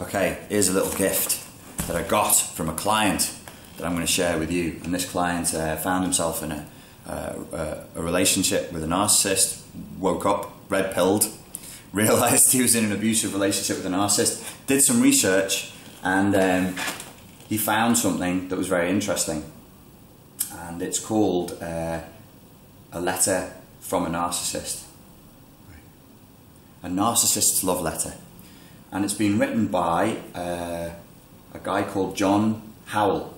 Okay, here's a little gift that I got from a client that I'm going to share with you. And this client uh, found himself in a, uh, a relationship with a narcissist, woke up, red pilled, realized he was in an abusive relationship with a narcissist, did some research, and um, he found something that was very interesting. And it's called uh, A Letter from a Narcissist. A Narcissist's Love Letter. And it's been written by uh, a guy called John Howell.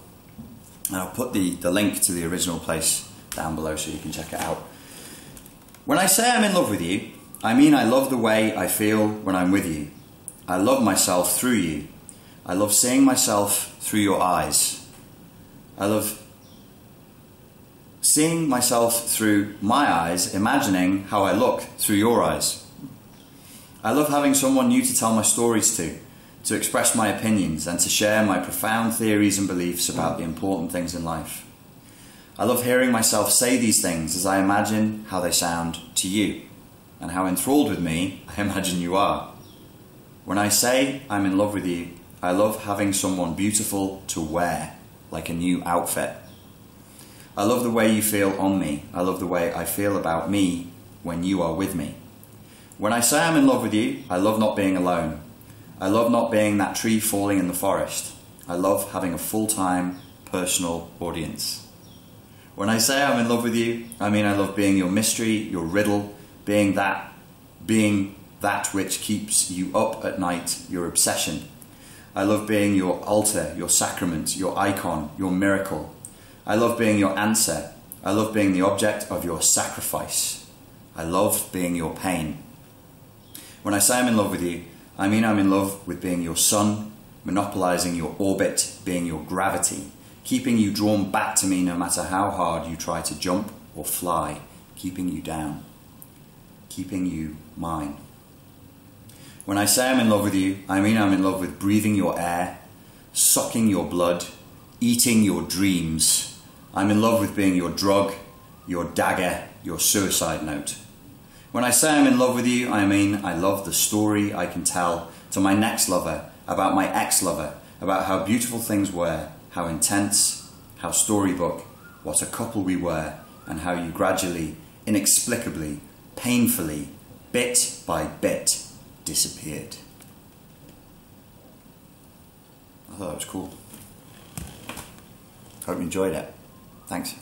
And I'll put the, the link to the original place down below so you can check it out. When I say I'm in love with you, I mean I love the way I feel when I'm with you. I love myself through you. I love seeing myself through your eyes. I love seeing myself through my eyes, imagining how I look through your eyes. I love having someone new to tell my stories to, to express my opinions, and to share my profound theories and beliefs about the important things in life. I love hearing myself say these things as I imagine how they sound to you, and how enthralled with me I imagine you are. When I say I'm in love with you, I love having someone beautiful to wear, like a new outfit. I love the way you feel on me. I love the way I feel about me when you are with me. When I say I'm in love with you, I love not being alone. I love not being that tree falling in the forest. I love having a full time personal audience. When I say I'm in love with you, I mean I love being your mystery, your riddle, being that, being that which keeps you up at night, your obsession. I love being your altar, your sacrament, your icon, your miracle. I love being your answer. I love being the object of your sacrifice. I love being your pain. When I say I'm in love with you, I mean I'm in love with being your sun, monopolizing your orbit, being your gravity, keeping you drawn back to me no matter how hard you try to jump or fly, keeping you down, keeping you mine. When I say I'm in love with you, I mean I'm in love with breathing your air, sucking your blood, eating your dreams. I'm in love with being your drug, your dagger, your suicide note. When I say I'm in love with you, I mean I love the story I can tell to my next lover about my ex lover, about how beautiful things were, how intense, how storybook, what a couple we were, and how you gradually, inexplicably, painfully, bit by bit, disappeared. I thought that was cool. Hope you enjoyed it. Thanks.